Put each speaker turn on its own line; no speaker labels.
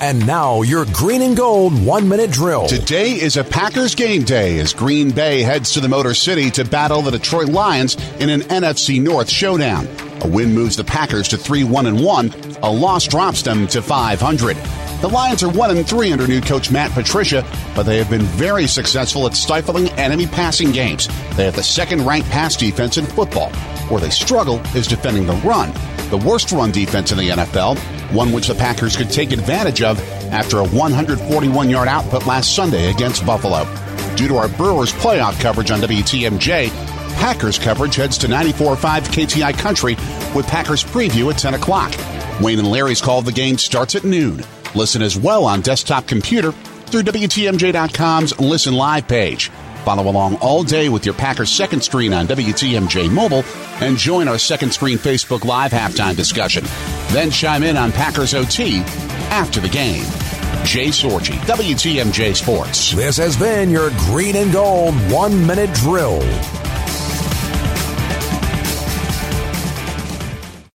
And now your green and gold one minute drill.
Today is a Packers game day as Green Bay heads to the Motor City to battle the Detroit Lions in an NFC North showdown. A win moves the Packers to 3 1 and 1. A loss drops them to 500. The Lions are 1 and 3 under new coach Matt Patricia, but they have been very successful at stifling enemy passing games. They have the second ranked pass defense in football. Where they struggle is defending the run. The worst run defense in the NFL, one which the Packers could take advantage of after a 141 yard output last Sunday against Buffalo. Due to our Brewers playoff coverage on WTMJ, Packers coverage heads to 94.5 KTI Country with Packers preview at 10 o'clock. Wayne and Larry's call of the game starts at noon. Listen as well on desktop computer through WTMJ.com's Listen Live page. Follow along all day with your Packers second screen on WTMJ mobile and join our second screen Facebook Live halftime discussion. Then chime in on Packers OT after the game. Jay Sorgi, WTMJ Sports.
This has been your green and gold one minute drill.